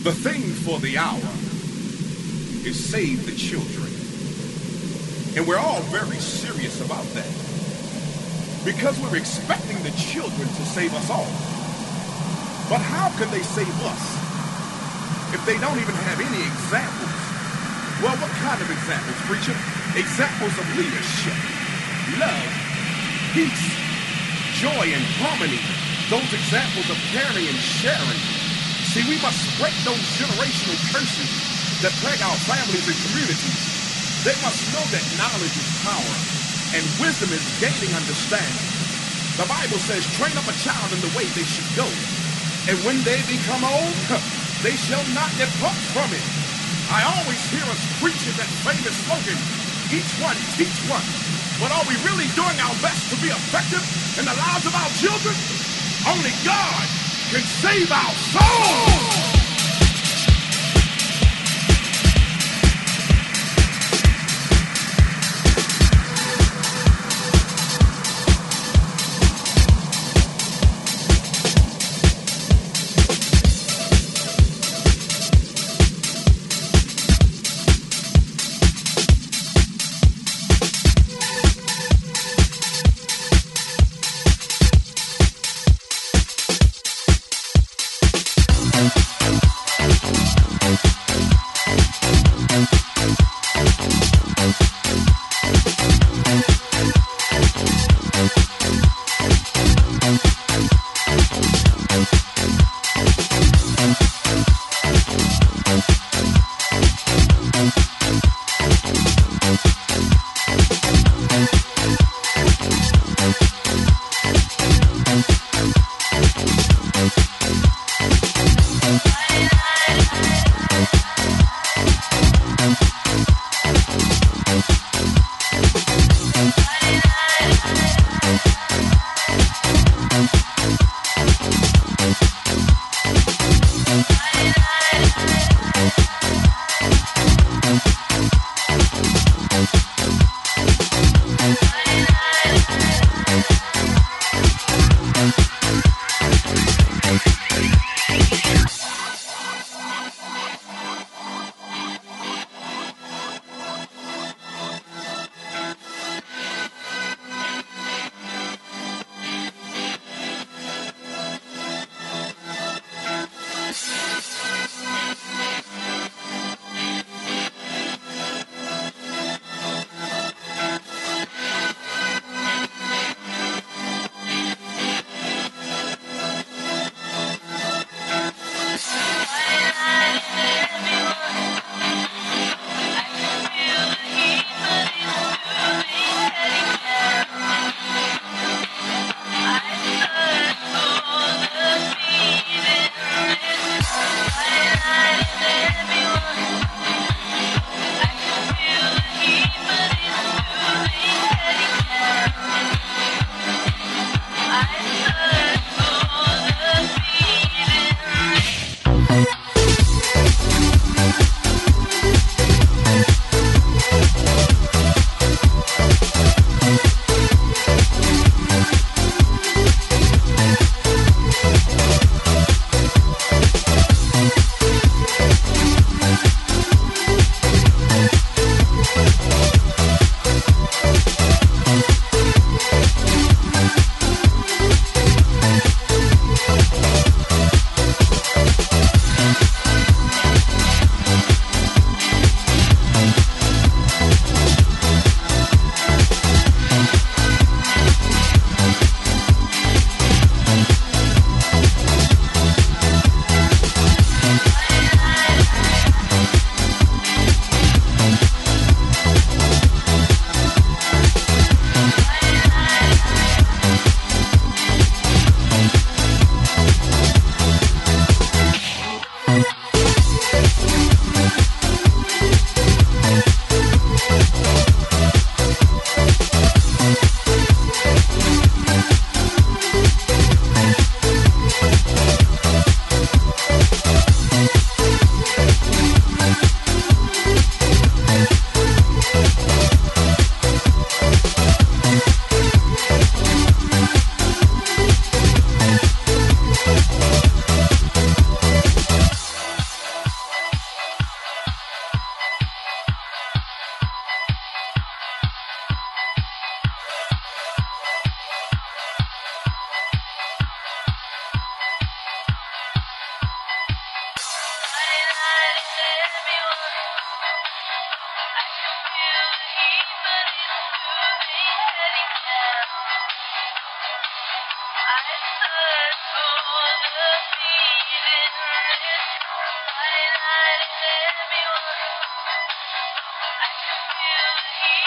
The thing for the hour is save the children. And we're all very serious about that. Because we're expecting the children to save us all. But how can they save us if they don't even have any examples? Well, what kind of examples, preacher? Examples of leadership, love, peace, joy, and harmony. Those examples of caring and sharing. See, we must break those generational curses that plague our families and communities. They must know that knowledge is power and wisdom is gaining understanding. The Bible says, train up a child in the way they should go. And when they become old, they shall not depart from it. I always hear us preaching that famous slogan, each one teach one. But are we really doing our best to be effective in the lives of our children? Only God can save our souls.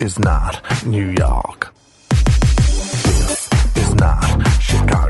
is not New York. This is not Chicago.